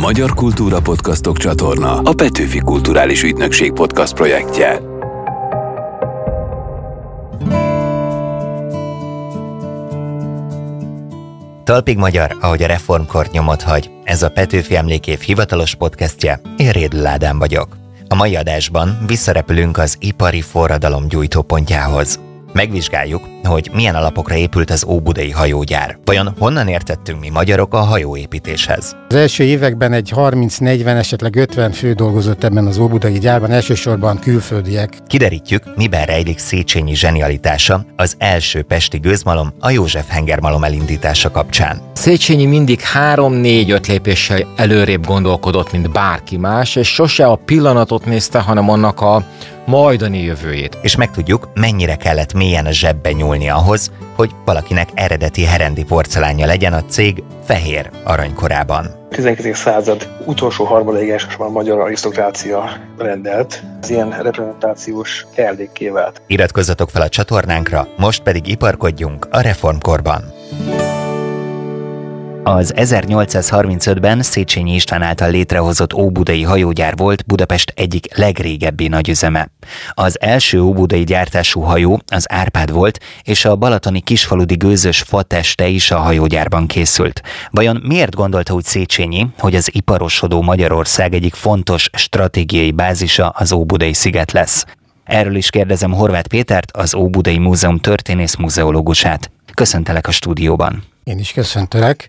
Magyar Kultúra Podcastok csatorna a Petőfi Kulturális Ügynökség podcast projektje. Talpig Magyar, ahogy a reformkort nyomot hagy. Ez a Petőfi Emlékév hivatalos podcastje. Én Rédl Ádám vagyok. A mai adásban visszarepülünk az ipari forradalom gyújtópontjához. Megvizsgáljuk, hogy milyen alapokra épült az Óbudai hajógyár. Vajon honnan értettünk mi magyarok a hajóépítéshez? Az első években egy 30-40, esetleg 50 fő dolgozott ebben az Óbudai gyárban, elsősorban külföldiek. Kiderítjük, miben rejlik Széchenyi zsenialitása, az első pesti gőzmalom a József hengermalom elindítása kapcsán. Széchenyi mindig három-négy-öt lépéssel előrébb gondolkodott, mint bárki más, és sose a pillanatot nézte, hanem annak a majdani jövőjét. És megtudjuk, mennyire kellett mélyen a zsebbe nyúlni ahhoz, hogy valakinek eredeti herendi porcelánja legyen a cég fehér aranykorában. 19. század utolsó harmadéges a magyar arisztokrácia rendelt. Ez ilyen reprezentációs kellékké vált. Iratkozzatok fel a csatornánkra, most pedig iparkodjunk a reformkorban. Az 1835-ben Széchenyi István által létrehozott Óbudai hajógyár volt Budapest egyik legrégebbi nagyüzeme. Az első óbudai gyártású hajó az Árpád volt, és a balatoni kisfaludi gőzös fateste is a hajógyárban készült. Vajon miért gondolta úgy Széchenyi, hogy az iparosodó Magyarország egyik fontos stratégiai bázisa az Óbudai sziget lesz? Erről is kérdezem Horváth Pétert, az Óbudai Múzeum történész muzeológusát. Köszöntelek a stúdióban. Én is köszöntelek.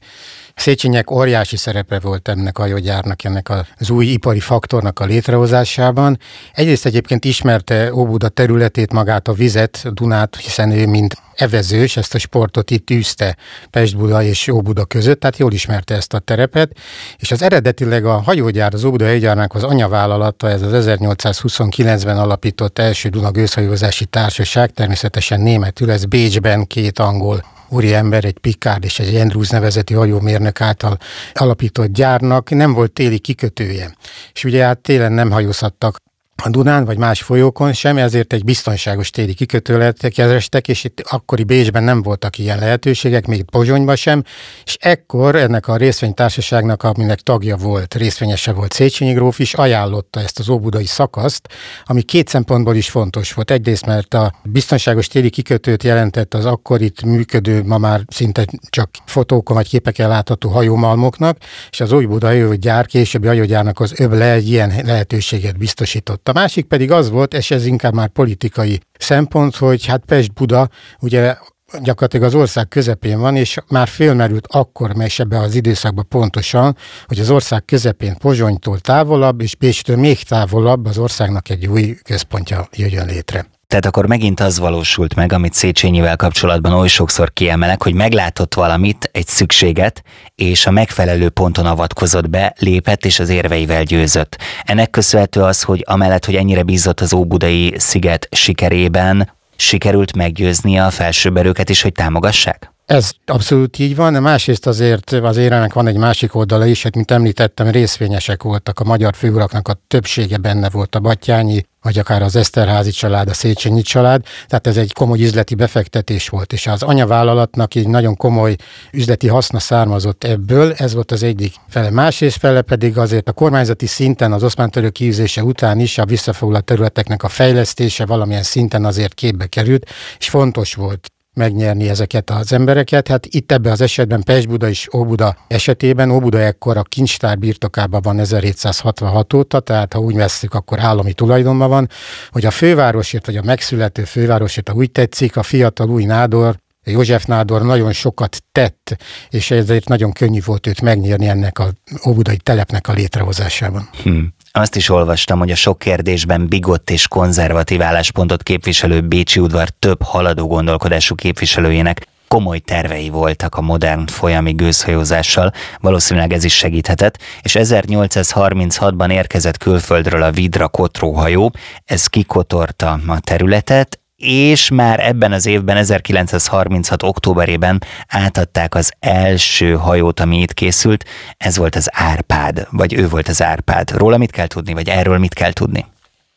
Széchenyek óriási szerepe volt ennek a hajógyárnak, ennek az új ipari faktornak a létrehozásában. Egyrészt egyébként ismerte Óbuda területét, magát a vizet, Dunát, hiszen ő mint evezős ezt a sportot itt űzte Pest-Buda és Óbuda között, tehát jól ismerte ezt a terepet, és az eredetileg a hajógyár, az Óbuda hajógyárnak az anyavállalata, ez az 1829-ben alapított első Duna gőzhajózási társaság, természetesen németül, ez Bécsben két angol úriember, egy Picard és egy Andrews nevezeti hajómérnök által alapított gyárnak nem volt téli kikötője. És ugye hát télen nem hajózhattak a Dunán vagy más folyókon sem, ezért egy biztonságos téli kikötő kerestek, és itt akkori Bécsben nem voltak ilyen lehetőségek, még Pozsonyban sem, és ekkor ennek a részvénytársaságnak, aminek tagja volt, részvényese volt Széchenyi gróf is, ajánlotta ezt az óbudai szakaszt, ami két szempontból is fontos volt. Egyrészt, mert a biztonságos téli kikötőt jelentett az akkor itt működő, ma már szinte csak fotókon vagy képeken látható hajómalmoknak, és az Óbuda hajógyár, későbbi hajógyárnak az öble egy ilyen lehetőséget biztosított. A másik pedig az volt, és ez inkább már politikai szempont, hogy hát Pest-Buda ugye gyakorlatilag az ország közepén van, és már félmerült akkor, mely ebbe az időszakban pontosan, hogy az ország közepén Pozsonytól távolabb, és Pécstől még távolabb az országnak egy új központja jöjjön létre. Tehát akkor megint az valósult meg, amit Széchenyivel kapcsolatban oly sokszor kiemelek, hogy meglátott valamit, egy szükséget, és a megfelelő ponton avatkozott be, lépett és az érveivel győzött. Ennek köszönhető az, hogy amellett, hogy ennyire bízott az Óbudai sziget sikerében, sikerült meggyőzni a felsőberőket is, hogy támogassák? Ez abszolút így van, másrészt azért az érenek van egy másik oldala is, hát mint említettem, részvényesek voltak, a magyar főuraknak a többsége benne volt a Batyányi, vagy akár az Eszterházi család, a Széchenyi család, tehát ez egy komoly üzleti befektetés volt, és az anyavállalatnak egy nagyon komoly üzleti haszna származott ebből, ez volt az egyik fele. Másrészt fele pedig azért a kormányzati szinten az oszmán török kívüzése után is a visszafoglalt területeknek a fejlesztése valamilyen szinten azért képbe került, és fontos volt megnyerni ezeket az embereket. Hát itt ebben az esetben Pest-Buda és Óbuda esetében, Óbuda ekkor a kincstár birtokában van 1766 óta, tehát ha úgy veszük, akkor állami tulajdonban van, hogy a fővárosért, vagy a megszülető fővárosért, ha úgy tetszik, a fiatal új nádor József Nádor nagyon sokat tett, és ezért nagyon könnyű volt őt megnyerni ennek a óbudai telepnek a létrehozásában. Hmm. Azt is olvastam, hogy a sok kérdésben bigott és konzervatív álláspontot képviselő Bécsi udvar több haladó gondolkodású képviselőjének komoly tervei voltak a modern folyami gőzhajózással, valószínűleg ez is segíthetett, és 1836-ban érkezett külföldről a Vidra Kotró hajó, ez kikotorta a területet, és már ebben az évben, 1936. októberében átadták az első hajót, ami itt készült, ez volt az Árpád, vagy ő volt az Árpád. Róla mit kell tudni, vagy erről mit kell tudni?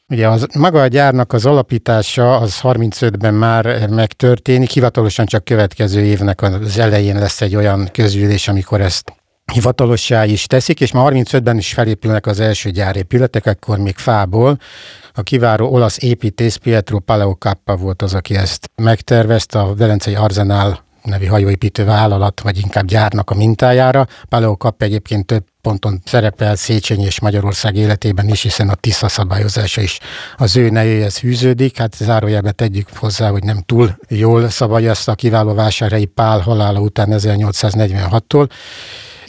Ugye az, maga a gyárnak az alapítása az 35-ben már megtörténik, hivatalosan csak következő évnek az elején lesz egy olyan közgyűlés, amikor ezt hivatalossá is teszik, és már 35-ben is felépülnek az első gyárépületek, akkor még fából. A kiváló olasz építész Pietro Paleocappa volt az, aki ezt megtervezte, a Velencei Arzenál nevű hajóépítő vállalat, vagy inkább gyárnak a mintájára. Paleocappa egyébként több ponton szerepel Széchenyi és Magyarország életében is, hiszen a Tisza szabályozása is az ő nevéhez fűződik. Hát zárójelbe tegyük hozzá, hogy nem túl jól szabályozta a kiváló vásárhelyi Pál halála után 1846-tól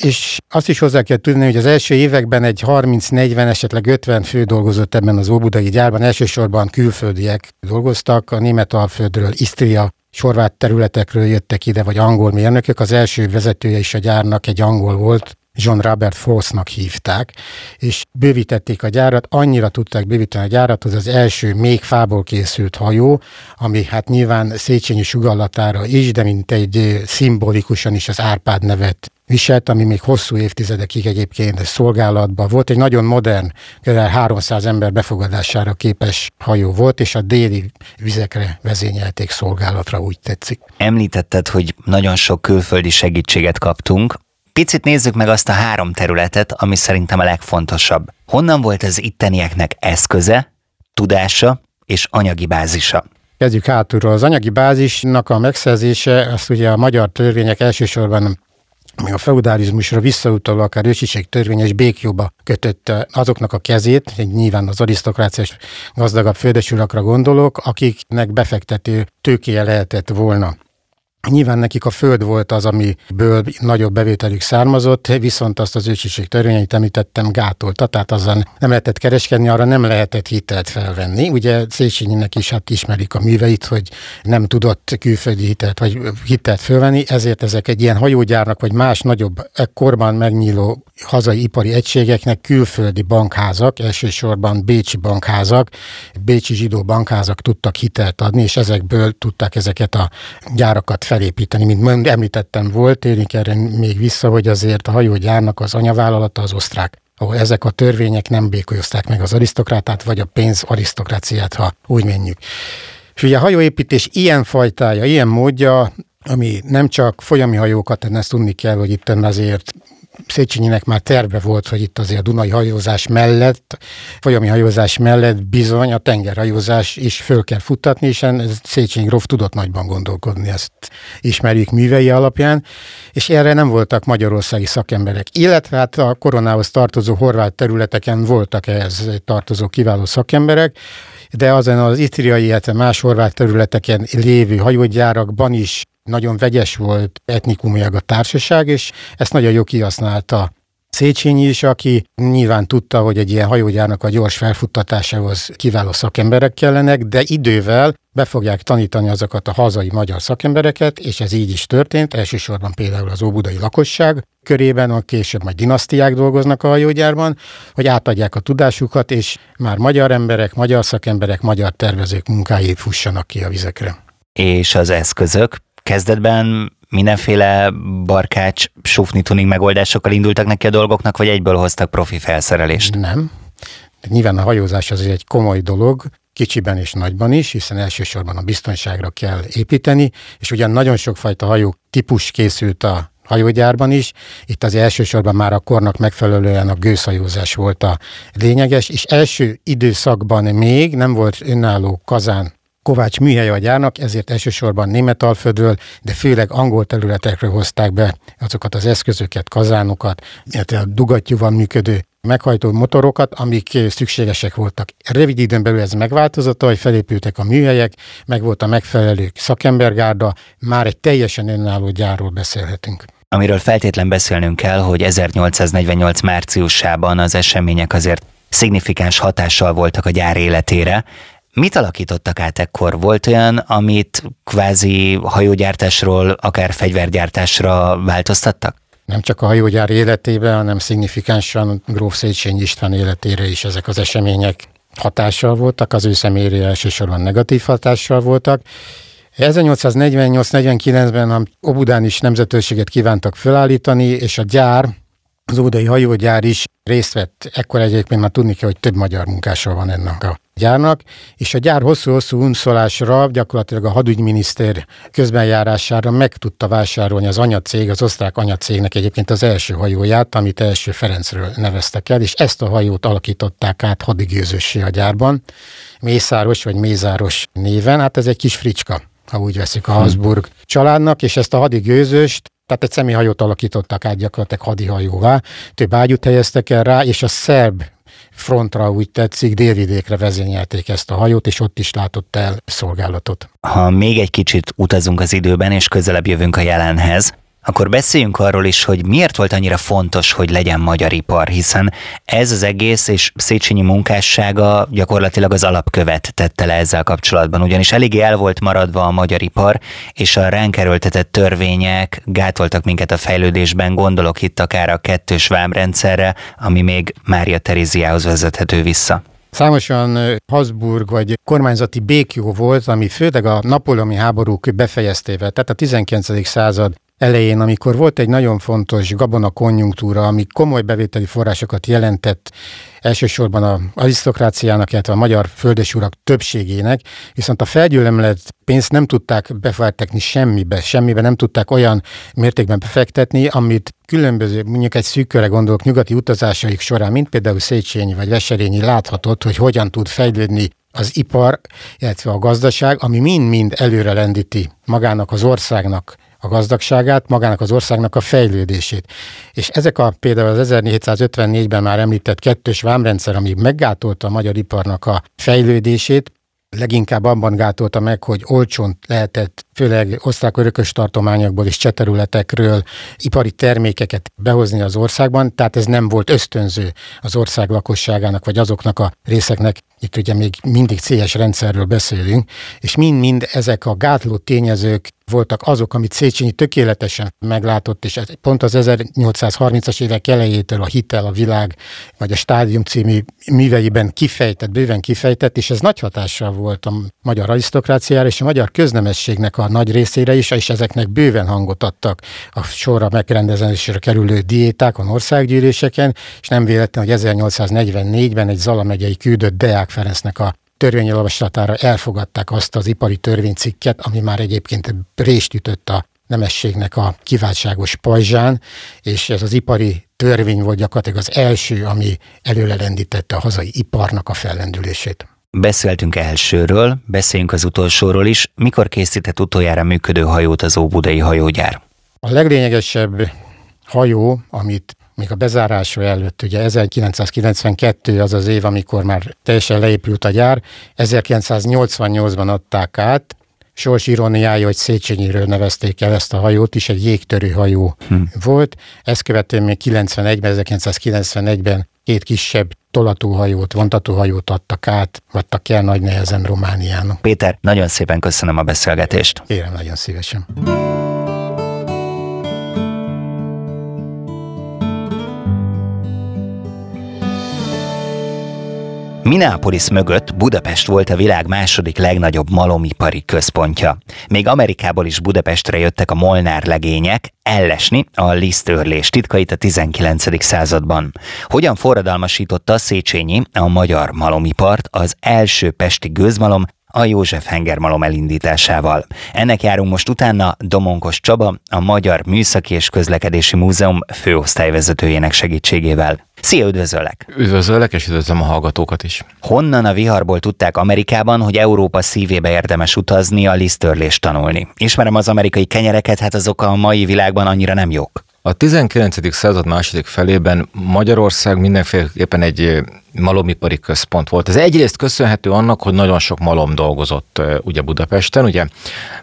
és azt is hozzá kell tudni, hogy az első években egy 30-40, esetleg 50 fő dolgozott ebben az óbudai gyárban, elsősorban külföldiek dolgoztak, a német alföldről, Isztria, sorvát területekről jöttek ide, vagy angol mérnökök. Az első vezetője is a gyárnak egy angol volt, John Robert Force-nak hívták, és bővítették a gyárat, annyira tudták bővíteni a gyárat, hogy az első még fából készült hajó, ami hát nyilván Széchenyi sugallatára is, de mint egy szimbolikusan is az Árpád nevet viselt, ami még hosszú évtizedekig egyébként szolgálatban volt. Egy nagyon modern, kb. 300 ember befogadására képes hajó volt, és a déli vizekre vezényelték szolgálatra, úgy tetszik. Említetted, hogy nagyon sok külföldi segítséget kaptunk. Picit nézzük meg azt a három területet, ami szerintem a legfontosabb. Honnan volt az ittenieknek eszköze, tudása és anyagi bázisa? Kezdjük hátulról. Az anyagi bázisnak a megszerzése, azt ugye a magyar törvények elsősorban még a feudalizmusra visszautaló, akár ősiség törvényes békjóba kötötte azoknak a kezét, nyilván az arisztokráciás gazdagabb földesülakra gondolok, akiknek befektető tőkéje lehetett volna. Nyilván nekik a föld volt az, amiből nagyobb bevételük származott, viszont azt az ősiség törvényeit említettem gátolta, tehát azzal nem lehetett kereskedni, arra nem lehetett hitelt felvenni. Ugye Széchenyinek is hát ismerik a műveit, hogy nem tudott külföldi hitelt vagy hitelt felvenni, ezért ezek egy ilyen hajógyárnak vagy más nagyobb ekkorban megnyíló hazai ipari egységeknek külföldi bankházak, elsősorban bécsi bankházak, bécsi zsidó bankházak tudtak hitelt adni, és ezekből tudták ezeket a gyárakat felépíteni. Mint említettem, volt, térjünk erre még vissza, hogy azért a hajógyárnak az anyavállalata az osztrák ahol ezek a törvények nem békolyozták meg az arisztokrátát, vagy a pénz arisztokráciát, ha úgy menjük. És ugye a hajóépítés ilyen fajtája, ilyen módja, ami nem csak folyami hajókat, ezt tudni kell, hogy itt azért Széchenyinek már terve volt, hogy itt azért a Dunai hajózás mellett, folyami hajózás mellett bizony a tengerhajózás is föl kell futtatni, és Széchenyi Gróf tudott nagyban gondolkodni, ezt ismerjük művei alapján, és erre nem voltak magyarországi szakemberek. Illetve hát a koronához tartozó horvát területeken voltak ehhez tartozó kiváló szakemberek, de azon az itriai, illetve más horvát területeken lévő hajógyárakban is nagyon vegyes volt etnikumiag a társaság, és ezt nagyon jó kihasználta Széchenyi is, aki nyilván tudta, hogy egy ilyen hajógyárnak a gyors felfuttatásához kiváló szakemberek kellenek, de idővel be fogják tanítani azokat a hazai magyar szakembereket, és ez így is történt, elsősorban például az óbudai lakosság körében, a később majd dinasztiák dolgoznak a hajógyárban, hogy átadják a tudásukat, és már magyar emberek, magyar szakemberek, magyar tervezők munkái fussanak ki a vizekre. És az eszközök, kezdetben mindenféle barkács, sufni tuning megoldásokkal indultak neki a dolgoknak, vagy egyből hoztak profi felszerelést? Nem. Nyilván a hajózás az egy komoly dolog, kicsiben és nagyban is, hiszen elsősorban a biztonságra kell építeni, és ugyan nagyon sokfajta hajó típus készült a hajógyárban is. Itt az elsősorban már a kornak megfelelően a gőzhajózás volt a lényeges, és első időszakban még nem volt önálló kazán Kovács műhely a gyárnak, ezért elsősorban német alföldről, de főleg angol területekről hozták be azokat az eszközöket, kazánokat, illetve a dugattyúval működő meghajtó motorokat, amik szükségesek voltak. Rövid időn belül ez megváltozott, hogy felépültek a műhelyek, meg volt a megfelelő szakembergárda, már egy teljesen önálló gyárról beszélhetünk. Amiről feltétlen beszélnünk kell, hogy 1848 márciusában az események azért szignifikáns hatással voltak a gyár életére. Mit alakítottak át ekkor? Volt olyan, amit kvázi hajógyártásról, akár fegyvergyártásra változtattak? Nem csak a hajógyár életében, hanem szignifikánsan Gróf Széchenyi István életére is ezek az események hatással voltak, az ő személyére elsősorban negatív hatással voltak. 1848-49-ben a Obudán is nemzetőséget kívántak felállítani, és a gyár az ódai hajógyár is részt vett, ekkor egyébként már tudni kell, hogy több magyar munkásra van ennek a gyárnak, és a gyár hosszú-hosszú unszolásra, gyakorlatilag a hadügyminiszter közbenjárására meg tudta vásárolni az anyacég, az osztrák anyacégnek egyébként az első hajóját, amit első Ferencről neveztek el, és ezt a hajót alakították át hadigőzőssé a gyárban, Mészáros vagy Mézáros néven, hát ez egy kis fricska ha úgy veszik a Habsburg családnak, és ezt a hadigőzőst tehát egy személyhajót alakítottak át gyakorlatilag hadihajóvá, több ágyút helyeztek el rá, és a szerb frontra, úgy tetszik, délvidékre vezényelték ezt a hajót, és ott is látott el szolgálatot. Ha még egy kicsit utazunk az időben, és közelebb jövünk a jelenhez, akkor beszéljünk arról is, hogy miért volt annyira fontos, hogy legyen magyar ipar, hiszen ez az egész és Széchenyi munkássága gyakorlatilag az alapkövet tette le ezzel kapcsolatban, ugyanis eléggé el volt maradva a magyar ipar, és a ránk erőltetett törvények gátoltak minket a fejlődésben, gondolok itt akár a kettős vámrendszerre, ami még Mária Teréziához vezethető vissza. Számos olyan Habsburg vagy kormányzati békjó volt, ami főleg a napolemi háborúk befejeztével, tehát a 19. század elején, amikor volt egy nagyon fontos gabona konjunktúra, ami komoly bevételi forrásokat jelentett elsősorban a arisztokráciának, illetve a magyar földesúrak többségének, viszont a felgyülemlet pénzt nem tudták befektetni semmibe, semmibe nem tudták olyan mértékben befektetni, amit különböző, mondjuk egy szűk körre gondolok nyugati utazásaik során, mint például Széchenyi vagy Veserényi láthatott, hogy hogyan tud fejlődni az ipar, illetve a gazdaság, ami mind-mind előre lendíti magának az országnak a gazdagságát, magának az országnak a fejlődését. És ezek a például az 1754-ben már említett kettős vámrendszer, ami meggátolta a magyar iparnak a fejlődését, leginkább abban gátolta meg, hogy olcsón lehetett főleg osztrák örökös tartományokból és cseterületekről ipari termékeket behozni az országban, tehát ez nem volt ösztönző az ország lakosságának, vagy azoknak a részeknek, itt ugye még mindig CS rendszerről beszélünk, és mind-mind ezek a gátló tényezők voltak azok, amit Széchenyi tökéletesen meglátott, és pont az 1830-as évek elejétől a Hitel, a Világ, vagy a Stádium című műveiben kifejtett, bőven kifejtett, és ez nagy hatással volt a magyar arisztokráciára és a magyar köznemességnek a nagy részére is, és ezeknek bőven hangot adtak a sorra megrendezésre kerülő diétákon, országgyűléseken, és nem véletlen, hogy 1844-ben egy Zala megyei küldött Deák Ferencnek a törvényjavaslatára elfogadták azt az ipari törvénycikket, ami már egyébként rést ütött a nemességnek a kiváltságos pajzsán, és ez az ipari törvény volt gyakorlatilag az első, ami előlelendítette a hazai iparnak a fellendülését. Beszéltünk elsőről, beszéljünk az utolsóról is. Mikor készített utoljára működő hajót az Óbudai hajógyár? A leglényegesebb hajó, amit még a bezárása előtt, ugye 1992 az az év, amikor már teljesen leépült a gyár, 1988-ban adták át, sors ironiája, hogy Széchenyiről nevezték el ezt a hajót is, egy jégtörő hajó hm. volt. Ezt követően még 91-ben, 1991-ben két kisebb tolatóhajót, vontatóhajót adtak át, adtak el nagy nehezen Romániának. Péter, nagyon szépen köszönöm a beszélgetést. Kérem, nagyon szívesen. Minneapolis mögött Budapest volt a világ második legnagyobb malomipari központja. Még Amerikából is Budapestre jöttek a Molnár legények ellesni a lisztörlés titkait a 19. században. Hogyan forradalmasította Széchenyi a magyar malomipart az első pesti gőzmalom a József Hengermalom elindításával. Ennek járunk most utána Domonkos Csaba, a Magyar Műszaki és Közlekedési Múzeum főosztályvezetőjének segítségével. Szia, üdvözöllek! Üdvözöllek, és üdvözlöm a hallgatókat is. Honnan a viharból tudták Amerikában, hogy Európa szívébe érdemes utazni, a lisztörlést tanulni? Ismerem az amerikai kenyereket, hát azok a mai világban annyira nem jók. A 19. század második felében Magyarország mindenféleképpen egy malomipari központ volt. Ez egyrészt köszönhető annak, hogy nagyon sok malom dolgozott ugye Budapesten, ugye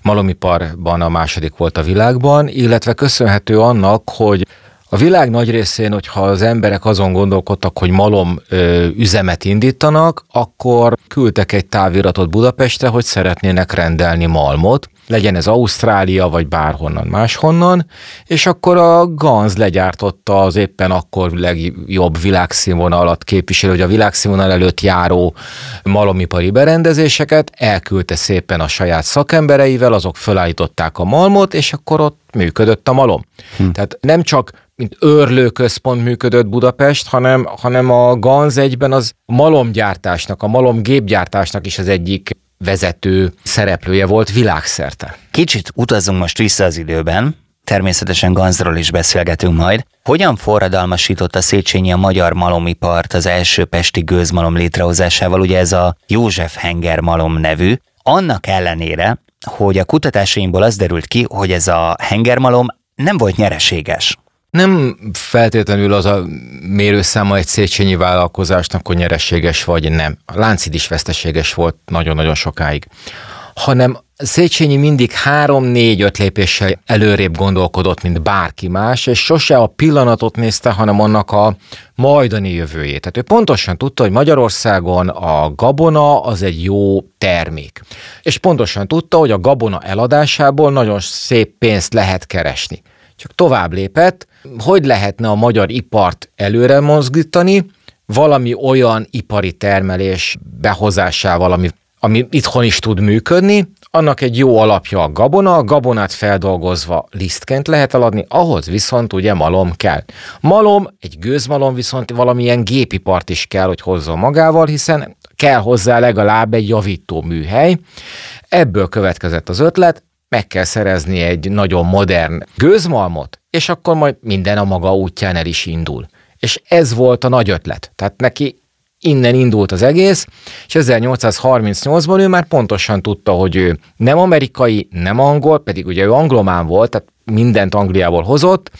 malomiparban a második volt a világban, illetve köszönhető annak, hogy a világ nagy részén, hogyha az emberek azon gondolkodtak, hogy malom ö, üzemet indítanak, akkor küldtek egy táviratot Budapestre, hogy szeretnének rendelni malmot, legyen ez Ausztrália, vagy bárhonnan máshonnan, és akkor a Ganz legyártotta az éppen akkor legjobb világszínvonalat képviselő, hogy a világszínvonal előtt járó malomipari berendezéseket, elküldte szépen a saját szakembereivel, azok felállították a malmot, és akkor ott működött a malom. Hm. Tehát nem csak mint őrlő központ működött Budapest, hanem, hanem a Ganz egyben az malomgyártásnak, a malomgépgyártásnak is az egyik vezető szereplője volt világszerte. Kicsit utazunk most vissza az időben, természetesen Ganzról is beszélgetünk majd. Hogyan forradalmasította Széchenyi a magyar malomipart az első pesti gőzmalom létrehozásával, ugye ez a József Henger malom nevű, annak ellenére, hogy a kutatásaimból az derült ki, hogy ez a hengermalom nem volt nyereséges. Nem feltétlenül az a mérőszáma egy Széchenyi vállalkozásnak, hogy nyereséges vagy nem. A Láncid is veszteséges volt nagyon-nagyon sokáig. Hanem Széchenyi mindig három-négy-öt lépéssel előrébb gondolkodott, mint bárki más, és sose a pillanatot nézte, hanem annak a majdani jövőjét. Tehát ő pontosan tudta, hogy Magyarországon a gabona az egy jó termék. És pontosan tudta, hogy a gabona eladásából nagyon szép pénzt lehet keresni. Csak tovább lépett, hogy lehetne a magyar ipart előre mozgítani, valami olyan ipari termelés behozásával, ami, ami itthon is tud működni, annak egy jó alapja a gabona, a gabonát feldolgozva lisztként lehet eladni, ahhoz viszont ugye malom kell. Malom, egy gőzmalom viszont valamilyen gépipart is kell, hogy hozzon magával, hiszen kell hozzá legalább egy javító műhely. Ebből következett az ötlet, meg kell szerezni egy nagyon modern gőzmalmot, és akkor majd minden a maga útján el is indul. És ez volt a nagy ötlet. Tehát neki innen indult az egész, és 1838-ban ő már pontosan tudta, hogy ő nem amerikai, nem angol, pedig ugye ő anglomán volt, tehát mindent Angliából hozott,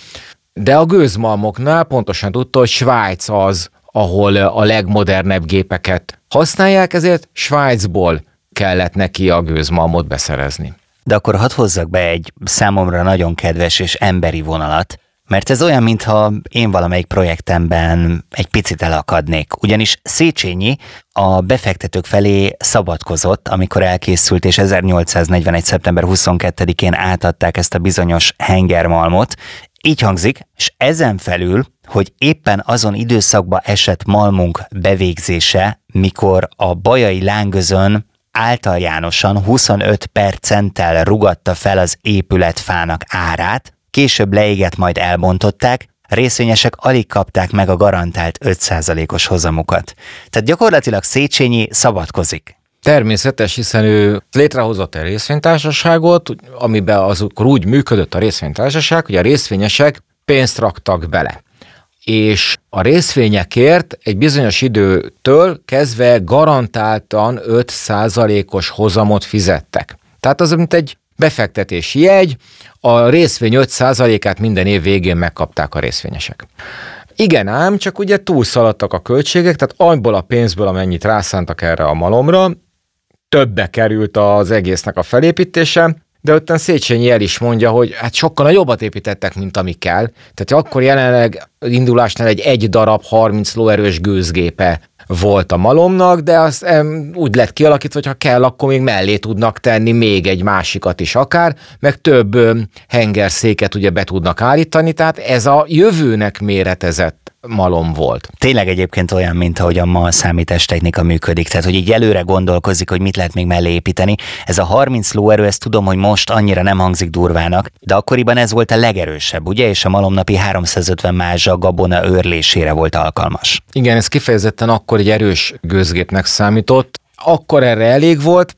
de a gőzmalmoknál pontosan tudta, hogy Svájc az, ahol a legmodernebb gépeket használják, ezért Svájcból kellett neki a gőzmalmot beszerezni. De akkor hadd hozzak be egy számomra nagyon kedves és emberi vonalat, mert ez olyan, mintha én valamelyik projektemben egy picit elakadnék. Ugyanis Széchenyi a befektetők felé szabadkozott, amikor elkészült, és 1841. szeptember 22-én átadták ezt a bizonyos hengermalmot. Így hangzik, és ezen felül, hogy éppen azon időszakba esett malmunk bevégzése, mikor a bajai lángözön általjánosan 25 percenttel rugatta fel az épületfának árát, később leégett, majd elbontották, részvényesek alig kapták meg a garantált 5%-os hozamukat. Tehát gyakorlatilag Széchenyi szabadkozik. Természetes, hiszen ő létrehozott egy részvénytársaságot, amiben az akkor úgy működött a részvénytársaság, hogy a részvényesek pénzt raktak bele és a részvényekért egy bizonyos időtől kezdve garantáltan 5%-os hozamot fizettek. Tehát az, mint egy befektetési jegy, a részvény 5%-át minden év végén megkapták a részvényesek. Igen ám, csak ugye túlszaladtak a költségek, tehát abból a pénzből, amennyit rászántak erre a malomra, többe került az egésznek a felépítése, de ötten Széchenyi el is mondja, hogy hát sokkal nagyobbat építettek, mint ami kell. Tehát akkor jelenleg indulásnál egy egy darab 30 lóerős gőzgépe volt a malomnak, de az em, úgy lett kialakítva, hogy ha kell, akkor még mellé tudnak tenni még egy másikat is akár, meg több hengerszéket ugye be tudnak állítani, tehát ez a jövőnek méretezett malom volt. Tényleg egyébként olyan, mint ahogy a ma számítástechnika működik, tehát hogy így előre gondolkozik, hogy mit lehet még mellé építeni. Ez a 30 lóerő, ezt tudom, hogy most annyira nem hangzik durvának, de akkoriban ez volt a legerősebb, ugye, és a malomnapi 350 mázsa gabona őrlésére volt alkalmas. Igen, ez kifejezetten akkor egy erős gőzgépnek számított. Akkor erre elég volt,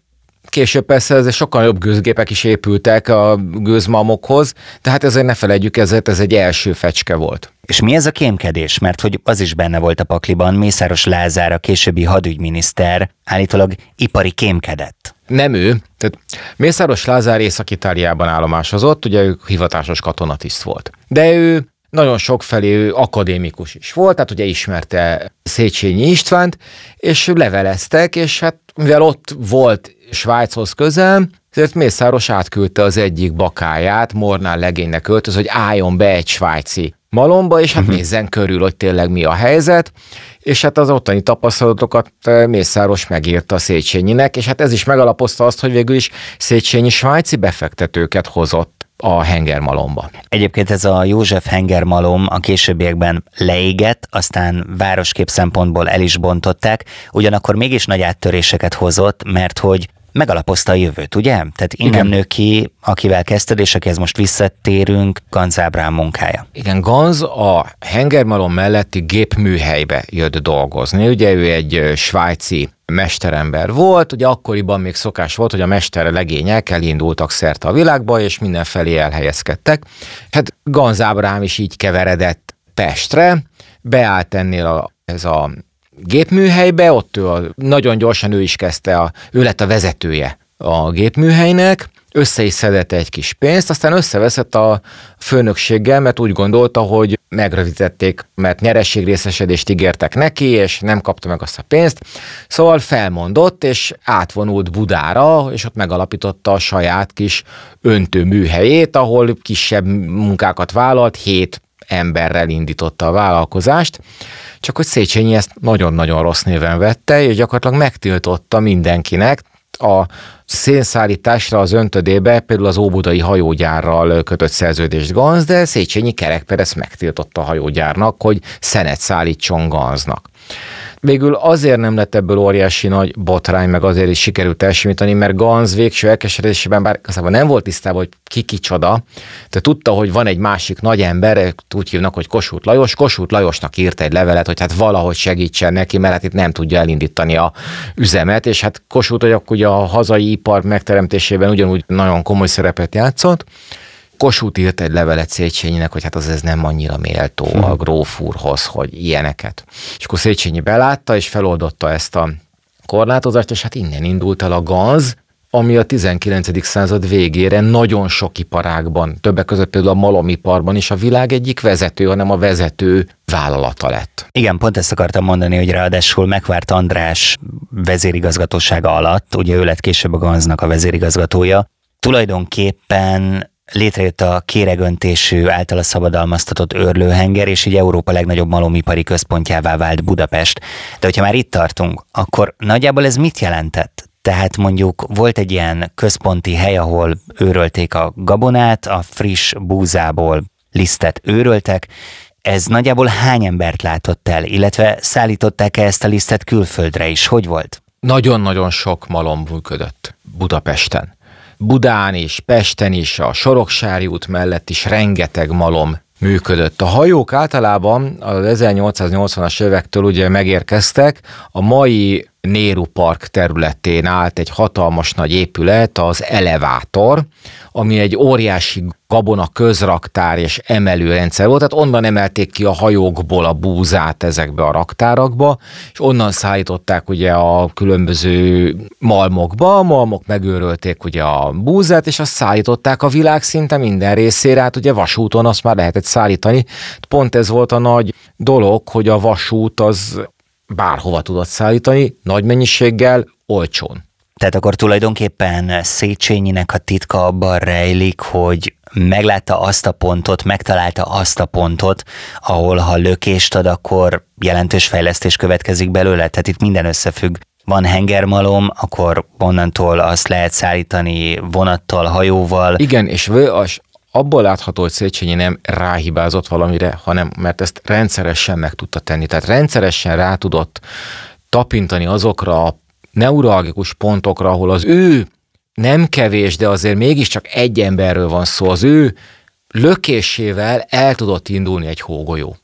Később persze ez sokkal jobb gőzgépek is épültek a gőzmalmokhoz, tehát ezért ne felejtjük, ezért ez egy első fecske volt. És mi ez a kémkedés? Mert hogy az is benne volt a pakliban, Mészáros Lázár, a későbbi hadügyminiszter, állítólag ipari kémkedett. Nem ő, tehát Mészáros Lázár Észak-Itáliában állomásozott, ugye ő hivatásos katonatiszt volt. De ő nagyon sokfelé ő akadémikus is volt, tehát ugye ismerte Széchenyi Istvánt, és leveleztek, és hát mivel ott volt Svájchoz közel, ezért Mészáros átküldte az egyik bakáját, Mornál legénynek öltöz, hogy álljon be egy svájci malomba, és hát uh-huh. nézzen körül, hogy tényleg mi a helyzet, és hát az ottani tapasztalatokat eh, Mészáros megírta Széchenyinek, és hát ez is megalapozta azt, hogy végül is Széchenyi svájci befektetőket hozott a hengermalomba. Egyébként ez a József hengermalom a későbbiekben leégett, aztán városkép szempontból el is bontották, ugyanakkor mégis nagy áttöréseket hozott, mert hogy megalapozta a jövőt, ugye? Tehát innen Igen. nő ki, akivel kezdted, és akihez most visszatérünk, Ganz Ábrám munkája. Igen, Ganz a hengermalom melletti gépműhelybe jött dolgozni. Ugye ő egy svájci mesterember volt, ugye akkoriban még szokás volt, hogy a mester legények elindultak szerte a világba, és mindenfelé elhelyezkedtek. Hát Ganz Ábrám is így keveredett Pestre, beállt ennél a, ez a gépműhelybe, ott ő a, nagyon gyorsan ő is kezdte, a, ő lett a vezetője a gépműhelynek, össze is szedett egy kis pénzt, aztán összeveszett a főnökséggel, mert úgy gondolta, hogy megrövidítették, mert nyerességrészesedést ígértek neki, és nem kapta meg azt a pénzt. Szóval felmondott, és átvonult Budára, és ott megalapította a saját kis öntő műhelyét, ahol kisebb munkákat vállalt, hét emberrel indította a vállalkozást, csak hogy Széchenyi ezt nagyon-nagyon rossz néven vette, és gyakorlatilag megtiltotta mindenkinek, a szénszállításra az öntödébe például az óbudai hajógyárral kötött szerződést Ganz, de Széchenyi Kerekper ezt megtiltotta a hajógyárnak, hogy szenet szállítson Ganznak. Végül azért nem lett ebből óriási nagy botrány, meg azért is sikerült elsimítani, mert Ganz végső elkeseredésében, bár igazából nem volt tisztában, hogy ki kicsoda, de tudta, hogy van egy másik nagy ember, úgy hívnak, hogy Kossuth Lajos. Kossuth Lajosnak írt egy levelet, hogy hát valahogy segítsen neki, mert hát itt nem tudja elindítani a üzemet, és hát Kossuth, hogy akkor ugye a hazai ipar megteremtésében ugyanúgy nagyon komoly szerepet játszott, Kossuth írt egy levelet Széchenyinek, hogy hát az ez nem annyira méltó hmm. a gróf úrhoz, hogy ilyeneket. És akkor Széchenyi belátta, és feloldotta ezt a korlátozást, és hát innen indult el a gaz, ami a 19. század végére nagyon sok iparágban, többek között például a malomiparban is a világ egyik vezető, hanem a vezető vállalata lett. Igen, pont ezt akartam mondani, hogy ráadásul megvárt András vezérigazgatósága alatt, ugye ő lett később a Ganznak a vezérigazgatója, tulajdonképpen létrejött a kéregöntésű általa szabadalmaztatott őrlőhenger, és így Európa legnagyobb malomipari központjává vált Budapest. De hogyha már itt tartunk, akkor nagyjából ez mit jelentett? Tehát mondjuk volt egy ilyen központi hely, ahol őrölték a gabonát, a friss búzából lisztet őröltek, ez nagyjából hány embert látott el, illetve szállították-e ezt a lisztet külföldre is? Hogy volt? Nagyon-nagyon sok malom működött Budapesten. Budán is, Pesten is, a Soroksári út mellett is rengeteg malom működött. A hajók általában az 1880-as évektől ugye megérkeztek, a mai Néru Park területén állt egy hatalmas nagy épület, az Elevátor, ami egy óriási gabona közraktár és emelőrendszer volt, tehát onnan emelték ki a hajókból a búzát ezekbe a raktárakba, és onnan szállították ugye a különböző malmokba, a malmok megőrölték ugye a búzát, és azt szállították a világ szinte minden részére, hát ugye vasúton azt már lehetett szállítani. Pont ez volt a nagy dolog, hogy a vasút az bárhova tudott szállítani, nagy mennyiséggel, olcsón. Tehát akkor tulajdonképpen Széchenyinek a titka abban rejlik, hogy meglátta azt a pontot, megtalálta azt a pontot, ahol ha lökést ad, akkor jelentős fejlesztés következik belőle. Tehát itt minden összefügg. Van hengermalom, akkor onnantól azt lehet szállítani vonattal, hajóval. Igen, és abból látható, hogy Széchenyi nem ráhibázott valamire, hanem mert ezt rendszeresen meg tudta tenni. Tehát rendszeresen rá tudott tapintani azokra a neuralgikus pontokra, ahol az ő nem kevés, de azért mégiscsak egy emberről van szó, az ő lökésével el tudott indulni egy hógolyó.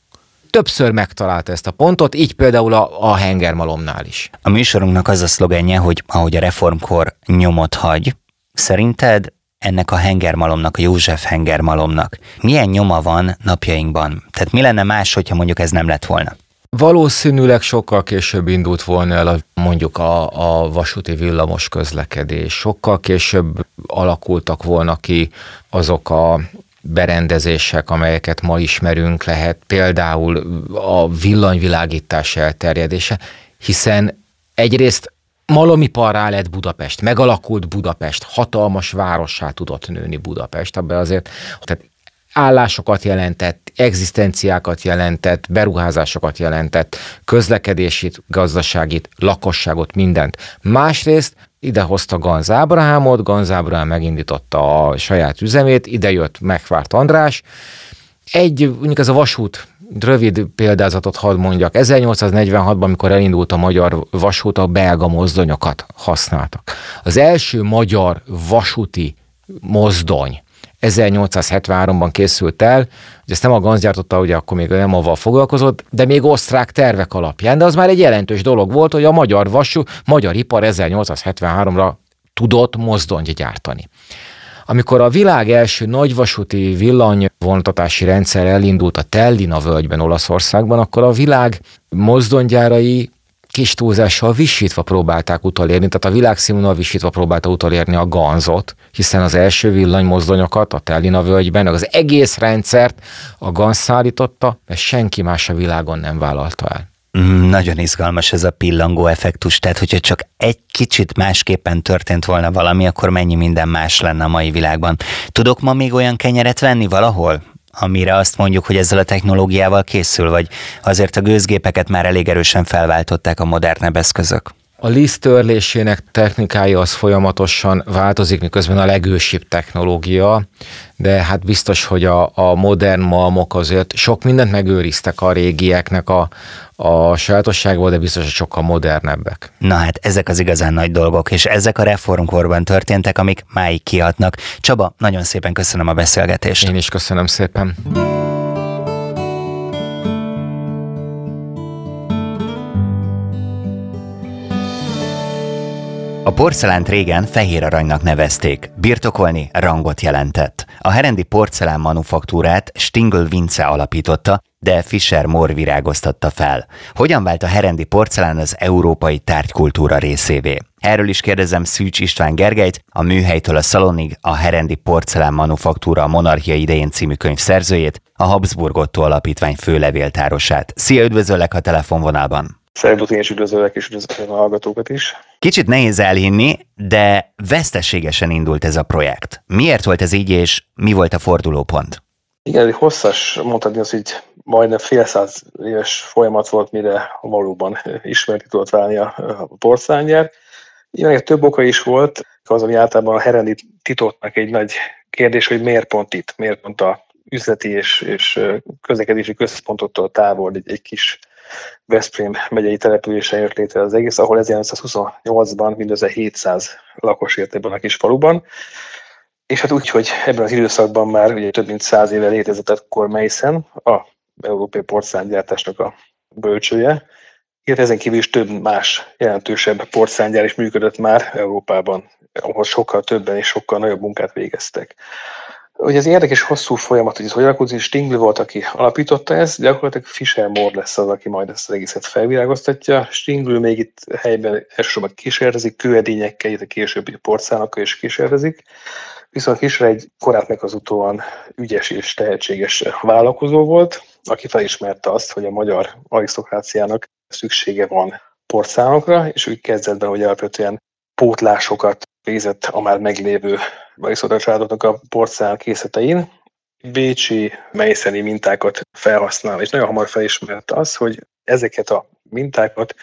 Többször megtalálta ezt a pontot, így például a, a hengermalomnál is. A műsorunknak az a szlogenje, hogy ahogy a reformkor nyomot hagy, szerinted ennek a hengermalomnak, a József hengermalomnak milyen nyoma van napjainkban? Tehát mi lenne más, hogyha mondjuk ez nem lett volna? Valószínűleg sokkal később indult volna el a, mondjuk a, a vasúti villamos közlekedés, sokkal később alakultak volna ki azok a berendezések, amelyeket ma ismerünk, lehet például a villanyvilágítás elterjedése, hiszen egyrészt malomiparrá lett Budapest, megalakult Budapest, hatalmas várossá tudott nőni Budapest, abban azért tehát állásokat jelentett, egzisztenciákat jelentett, beruházásokat jelentett, közlekedését, gazdaságit, lakosságot, mindent. Másrészt idehozta Ganz Ábrahámot, Ganz Ábrahám megindította a saját üzemét, ide jött megvárt András, egy, mondjuk ez a vasút rövid példázatot hadd mondjak. 1846-ban, amikor elindult a magyar vasút, a belga mozdonyokat használtak. Az első magyar vasúti mozdony 1873-ban készült el, hogy ezt nem a GANZ gyártotta, ugye akkor még nem avval foglalkozott, de még osztrák tervek alapján, de az már egy jelentős dolog volt, hogy a magyar vasú, magyar ipar 1873-ra tudott mozdonyt gyártani. Amikor a világ első nagyvasúti villanyvontatási rendszer elindult a Tellina völgyben Olaszországban, akkor a világ mozdonygyárai kis túlzással visítva próbálták utolérni, tehát a világszínvonal visítva próbálta utolérni a ganzot, hiszen az első villanymozdonyokat a Tellina völgyben, az egész rendszert a ganz szállította, mert senki más a világon nem vállalta el. Mm, nagyon izgalmas ez a pillangó effektus, tehát hogyha csak egy kicsit másképpen történt volna valami, akkor mennyi minden más lenne a mai világban. Tudok ma még olyan kenyeret venni valahol? amire azt mondjuk, hogy ezzel a technológiával készül, vagy azért a gőzgépeket már elég erősen felváltották a modernebb eszközök? A liszt törlésének technikája az folyamatosan változik, miközben a legősibb technológia, de hát biztos, hogy a, a modern malmok azért sok mindent megőriztek a régieknek a, a sajátosságból, de biztos, hogy sokkal modernebbek. Na hát ezek az igazán nagy dolgok, és ezek a reformkorban történtek, amik máig kihatnak. Csaba, nagyon szépen köszönöm a beszélgetést. Én is köszönöm szépen. A porcelánt régen fehér aranynak nevezték, birtokolni rangot jelentett. A herendi porcelán manufaktúrát Stingl Vince alapította, de Fischer Moore virágoztatta fel. Hogyan vált a herendi porcelán az európai tárgykultúra részévé? Erről is kérdezem Szűcs István Gergelyt, a műhelytől a szalonig a Herendi Porcelán Manufaktúra a Monarchia idején című könyv szerzőjét, a Habsburg Otto Alapítvány főlevéltárosát. Szia, üdvözöllek a telefonvonalban! Szervusz, én is üdvözöllek, és üdvözlök a hallgatókat is. Kicsit nehéz elhinni, de veszteségesen indult ez a projekt. Miért volt ez így, és mi volt a fordulópont? Igen, egy hosszas, mondhatni az, hogy majdnem fél száz éves folyamat volt, mire valóban ismerti tudott válni a porcelángyár. Igen, több oka is volt, az, ami általában a herendi titoknak egy nagy kérdés, hogy miért pont itt, miért pont a üzleti és, és közlekedési központoktól távol egy, egy kis Veszprém megyei településen jött létre az egész, ahol 1928-ban mindössze 700 lakos élt ebben a kis faluban. És hát úgy, hogy ebben az időszakban már ugye több mint száz éve létezett akkor Meissen, a európai porcelángyártásnak a bölcsője, illetve ezen kívül is több más jelentősebb porcelángyár is működött már Európában, ahol sokkal többen és sokkal nagyobb munkát végeztek. Ugye ez érdekes hosszú folyamat, hogy ez hogy alakult, és Stingl volt, aki alapította ezt, gyakorlatilag Fisher Moore lesz az, aki majd ezt az egészet felvilágoztatja. Stingl még itt helyben elsősorban kísérlezik, kőedényekkel, itt a későbbi porcánokkal is kísérlezik. Viszont Fisher egy korábban az utóan ügyes és tehetséges vállalkozó volt, aki felismerte azt, hogy a magyar arisztokráciának szüksége van porcánokra, és úgy kezdett be, hogy alapvetően pótlásokat végzett a már meglévő Bariszóda családoknak a porcelán készletein. Bécsi melyszeni mintákat felhasznál, és nagyon hamar felismerte az, hogy ezeket a mintákat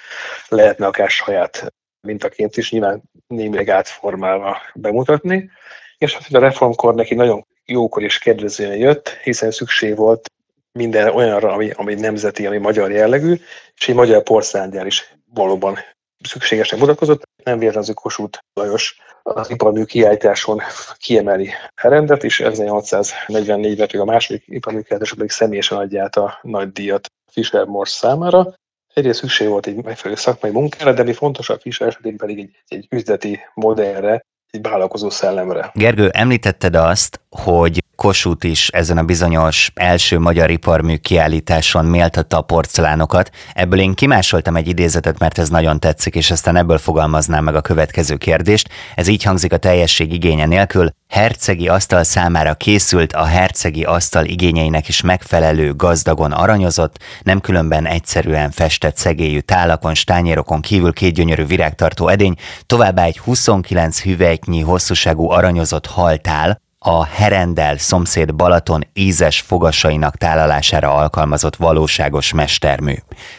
lehetne akár saját mintaként is nyilván némileg átformálva bemutatni, és hát, hogy a reformkor neki nagyon jókor és kedvezően jött, hiszen szükség volt minden olyanra, ami, ami nemzeti, ami magyar jellegű, és egy magyar porcelángyár is valóban szükségesnek mutatkozott. Nem véletlenül Kossuth Lajos az iparmű kiállításon kiemeli Herendet, és 1844-ben a második iparmű kiállításon pedig személyesen adja át a nagy díjat Fisher Morse számára. Egyrészt szükség volt egy megfelelő szakmai munkára, de mi fontosabb Fisher esetén pedig egy, egy üzleti modellre, egy vállalkozó szellemre. Gergő, említetted azt, hogy Kossuth is ezen a bizonyos első magyar iparmű kiállításon méltatta a porcelánokat. Ebből én kimásoltam egy idézetet, mert ez nagyon tetszik, és aztán ebből fogalmaznám meg a következő kérdést. Ez így hangzik a teljesség igénye nélkül. Hercegi asztal számára készült, a hercegi asztal igényeinek is megfelelő, gazdagon aranyozott, nem különben egyszerűen festett szegélyű tálakon, stányérokon kívül két gyönyörű virágtartó edény, továbbá egy 29 hüvelyknyi hosszúságú aranyozott haltál, a Herendel szomszéd Balaton ízes fogasainak tálalására alkalmazott valóságos mestermű.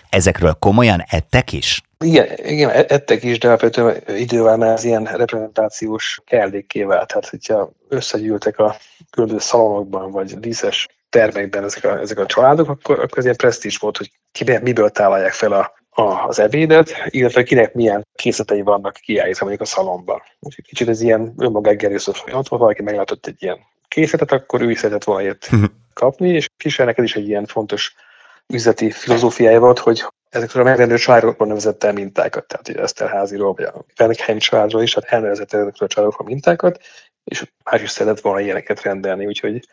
Ezekről komolyan ettek is? Igen, igen e- ettek is, de alapvetően idővel már az ilyen reprezentációs kellékké vált. Tehát, hogyha összegyűltek a különböző szalonokban, vagy díszes termekben ezek a, ezek a családok, akkor, akkor ez ilyen presztízs volt, hogy ki, miből tálalják fel a, az ebédet, illetve kinek milyen készletei vannak kiállítva mondjuk a szalomban. Úgyhogy kicsit ez ilyen önmagát gerőszött folyamat volt, valaki meglátott egy ilyen készletet, akkor ő is szeretett volna ilyet mhm. kapni, és Fischernek ez is egy ilyen fontos üzleti filozófiája volt, hogy ezekről a megrendelő családokról nevezett el mintákat, tehát hogy Eszterháziról, vagy a Benekheim családról is, hát elnevezett ezekről a családokról mintákat, és más is szeretett volna ilyeneket rendelni, úgyhogy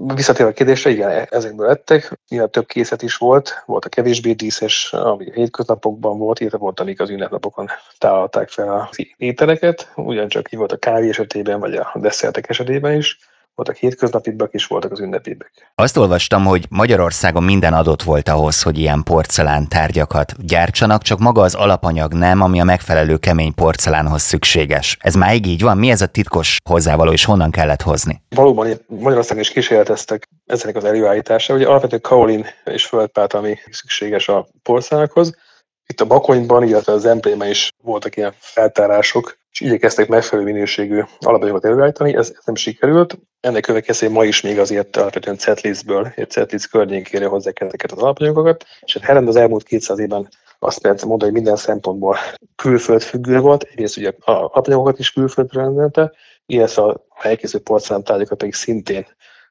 Visszatérve a kérdésre, igen, ezekből lettek. Nyilván több készlet is volt, volt a kevésbé díszes, ami a hétköznapokban volt, illetve volt, amik az ünnepnapokon tálalták fel az ételeket, ugyancsak így volt a kávé esetében, vagy a desszertek esetében is voltak hétköznapibbak is, voltak az ünnepibbek. Azt olvastam, hogy Magyarországon minden adott volt ahhoz, hogy ilyen porcelán tárgyakat gyártsanak, csak maga az alapanyag nem, ami a megfelelő kemény porcelánhoz szükséges. Ez máig így van? Mi ez a titkos hozzávaló, és honnan kellett hozni? Valóban Magyarországon is kísérleteztek ezek az előállítása. Ugye alapvetően kaolin és földpát, ami szükséges a porcelánokhoz. Itt a Bakonyban, illetve az Emplében is voltak ilyen feltárások, és igyekeztek megfelelő minőségű alapanyagot előállítani, ez, ez nem sikerült. Ennek következtében ma is még azért alapvetően Cetliszből, egy Cetlisz környékére hozzák ezeket az alapanyagokat, és hát Herend az elmúlt 200 évben azt lehet mondani, hogy minden szempontból külföld függő volt, egyrészt ugye a alapanyagokat is külföldre rendelte, illetve a elkészült porcelántárgyakat pedig szintén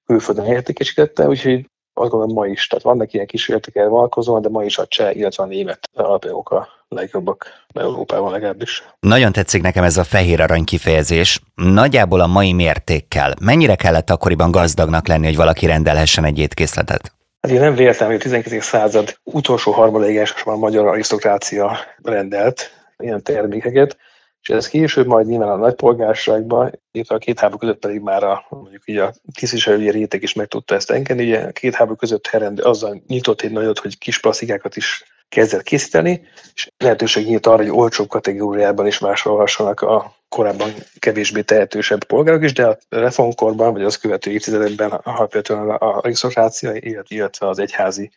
külföldön értékesítette, úgyhogy azt gondolom ma is. Tehát vannak ilyen kísérletek erre vonatkozóan, de ma is a cseh, illetve a német alapjogok a legjobbak Európában legalábbis. Nagyon tetszik nekem ez a fehér arany kifejezés. Nagyjából a mai mértékkel. Mennyire kellett akkoriban gazdagnak lenni, hogy valaki rendelhessen egy étkészletet? Hát én nem véletlen, hogy a 19. század utolsó harmadéig a magyar arisztokrácia rendelt ilyen termékeket, és ez később majd nyilván a nagypolgárságban, illetve a két háború között pedig már a, mondjuk így a tisztviselői réteg is meg tudta ezt engedni. Ugye a két háború között Herend azzal nyitott egy nagyot, hogy kis plastikákat is kezdett készíteni, és lehetőség nyílt arra, hogy olcsóbb kategóriában is másolhassanak a korábban kevésbé tehetősebb polgárok is, de a reformkorban, vagy az követő évtizedekben alapvetően a arisztokrácia, illetve az egyházi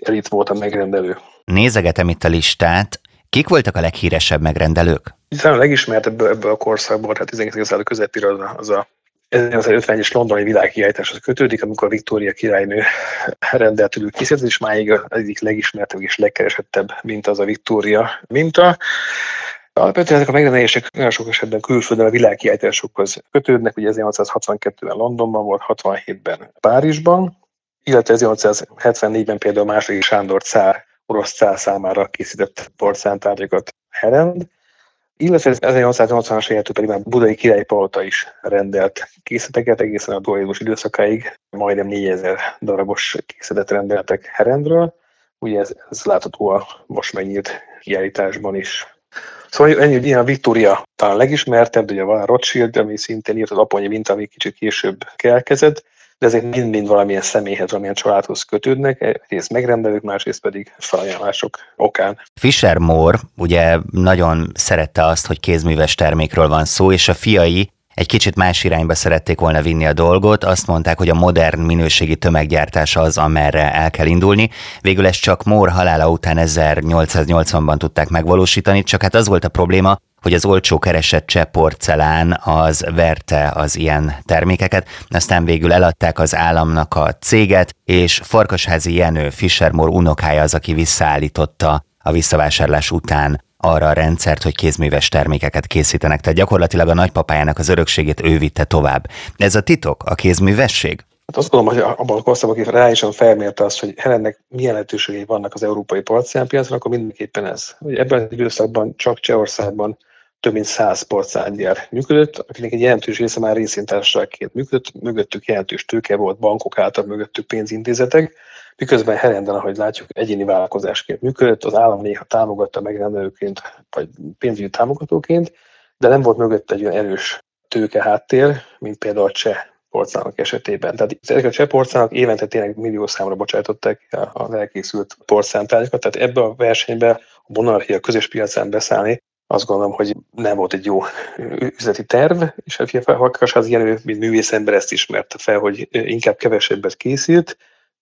elit volt a megrendelő. Nézegetem itt a listát, Kik voltak a leghíresebb megrendelők? Hiszen a legismertebb ebből a korszakból, tehát 19. század közepére az a, az a 1950-es londoni világkiállításhoz kötődik, amikor Viktória királynő rendelt tőlük készített, és máig az egyik legismertebb és legkeresettebb mint az a Viktória minta. Alapvetően ezek a megrendelések nagyon sok esetben külföldön a világkiállításokhoz kötődnek, ugye 1862-ben Londonban volt, 67-ben Párizsban, illetve 1874-ben például második Sándor cár orosz cár számára készített porcelántárgyakat Herend, illetve 1880-as évetől pedig már Budai Király Palota is rendelt készleteket, egészen a dualizmus időszakáig majdnem 4000 darabos készletet rendeltek Herendről. Ugye ez, ez látható a most megnyílt kiállításban is. Szóval ennyi, hogy a Victoria talán legismertebb, ugye van a Rothschild, ami szintén írt az aponyi mint, ami kicsit később kelkezett, de ezek mind-mind valamilyen személyhez, valamilyen családhoz kötődnek, egyrészt megrendelők, másrészt pedig felajánlások okán. Fisher Moore ugye nagyon szerette azt, hogy kézműves termékről van szó, és a fiai egy kicsit más irányba szerették volna vinni a dolgot, azt mondták, hogy a modern minőségi tömeggyártás az, amerre el kell indulni. Végül ezt csak Moore halála után 1880-ban tudták megvalósítani, csak hát az volt a probléma, hogy az olcsó keresett cseh porcelán az verte az ilyen termékeket, aztán végül eladták az államnak a céget, és Farkasházi Jenő Fischermore unokája az, aki visszaállította a visszavásárlás után arra a rendszert, hogy kézműves termékeket készítenek. Tehát gyakorlatilag a nagypapájának az örökségét ő vitte tovább. Ez a titok, a kézművesség? Hát azt gondolom, hogy abban a korszakban, aki reálisan felmérte azt, hogy Helennek milyen lehetőségei vannak az európai porcelánpiacon, akkor mindenképpen ez. Hogy ebben az időszakban csak Csehországban több mint száz porcelángyár működött, akinek egy jelentős része már részintársaságként működött, mögöttük jelentős tőke volt, bankok által mögöttük pénzintézetek, miközben Herenden, ahogy látjuk, egyéni vállalkozásként működött, az állam néha támogatta megrendelőként, vagy pénzügyi támogatóként, de nem volt mögött egy olyan erős tőke háttér, mint például a cseh porcelánok esetében. Tehát ezek a cseh porcelánok évente tényleg millió számra bocsátották az elkészült porcelántárgyakat, tehát ebbe a versenybe a monarchia közös piacán beszállni azt gondolom, hogy nem volt egy jó üzleti terv, és a Farkas az ilyen, mint művészember ezt ismerte fel, hogy inkább kevesebbet készült,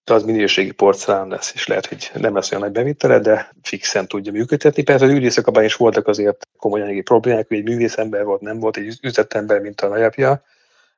de az minőségi porcelán lesz, és lehet, hogy nem lesz olyan nagy bevitele, de fixen tudja működtetni. Persze az ügyészakban is voltak azért komoly anyagi problémák, hogy egy művészember volt, nem volt egy üzletember, mint a nagyapja,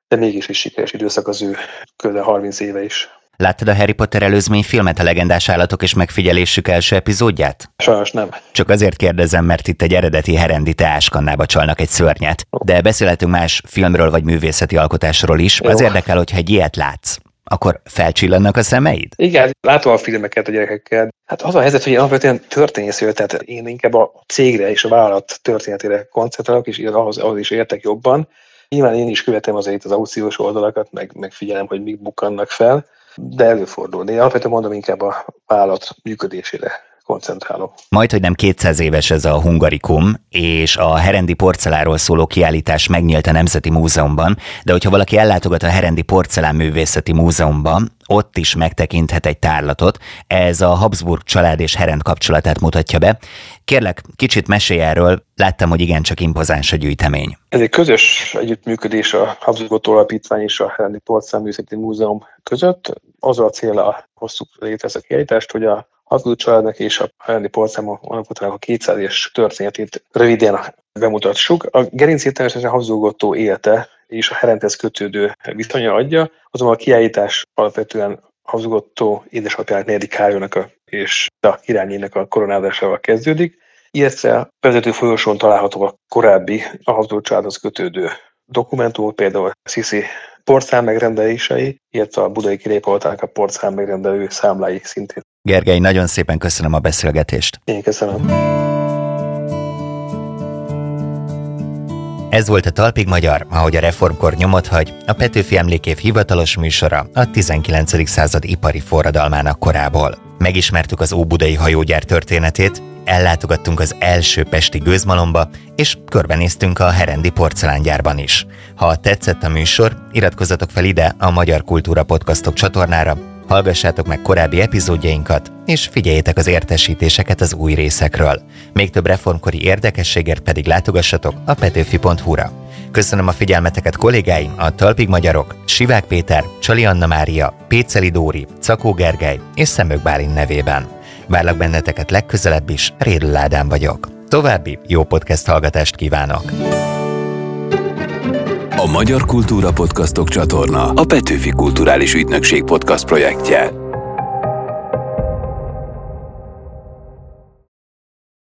de mégis is sikeres időszak az ő közel 30 éve is. Láttad a Harry Potter előzmény filmet, a legendás állatok és megfigyelésük első epizódját? Sajnos nem. Csak azért kérdezem, mert itt egy eredeti herendi teáskannába csalnak egy szörnyet. De beszélhetünk más filmről vagy művészeti alkotásról is. Jó. Az érdekel, hogyha egy ilyet látsz akkor felcsillannak a szemeid? Igen, látom a filmeket a gyerekekkel. Hát az a helyzet, hogy én alapvetően történész vagyok, tehát én inkább a cégre és a vállalat történetére koncentrálok, és ahhoz, ahhoz is értek jobban. Nyilván én is követem azért az aukciós oldalakat, meg, meg figyelem, hogy mik bukkannak fel, de előfordul. Én alapvetően mondom inkább a vállalat működésére koncentrálok. Majd, hogy nem 200 éves ez a Hungarikum, és a Herendi porceláról szóló kiállítás megnyílt a Nemzeti Múzeumban, de hogyha valaki ellátogat a Herendi Porcelán Művészeti Múzeumban, ott is megtekinthet egy tárlatot. Ez a Habsburg család és Herend kapcsolatát mutatja be. Kérlek, kicsit mesélj erről, láttam, hogy igencsak impozáns a gyűjtemény. Ez egy közös együttműködés a Habsburg Alapítvány és a Herendi Porcelán Művészeti Múzeum között. Az a célra hoztuk létre ezt a kiállítást, hogy a Habsburg családnak és a Helyendi Porcelán alapítónak a 200 éves történetét röviden bemutassuk. A gerincét természetesen Habsburg élte és a Herenthez kötődő viszonya adja, azonban a kiállítás alapvetően Habsburg édesapjának negyedik Károlynak a, és a királynőnek a koronázásával kezdődik, illetve vezető folyosón található a korábbi a Habsburg családhoz kötődő dokumentumok, például Sisi porcán megrendelései, illetve a budai kirépoltának a porcán megrendelő számlái szintén. Gergely, nagyon szépen köszönöm a beszélgetést. Én köszönöm. Ez volt a Talpig Magyar, ahogy a reformkor nyomot hagy, a Petőfi Emlékév hivatalos műsora a 19. század ipari forradalmának korából. Megismertük az óbudai hajógyár történetét, ellátogattunk az első pesti gőzmalomba, és körbenéztünk a Herendi porcelángyárban is. Ha tetszett a műsor, iratkozzatok fel ide a Magyar Kultúra Podcastok csatornára, hallgassátok meg korábbi epizódjainkat, és figyeljétek az értesítéseket az új részekről. Még több reformkori érdekességért pedig látogassatok a petőfi.hu-ra. Köszönöm a figyelmeteket kollégáim, a Talpig Magyarok, Sivák Péter, Csali Anna Mária, Péceli Dóri, Cakó Gergely és Szemök Bálin nevében. Várlak benneteket legközelebb is, Rédl Ádám vagyok. További jó podcast hallgatást kívánok! A Magyar Kultúra Podcastok csatorna a Petőfi Kulturális Ügynökség podcast projektje.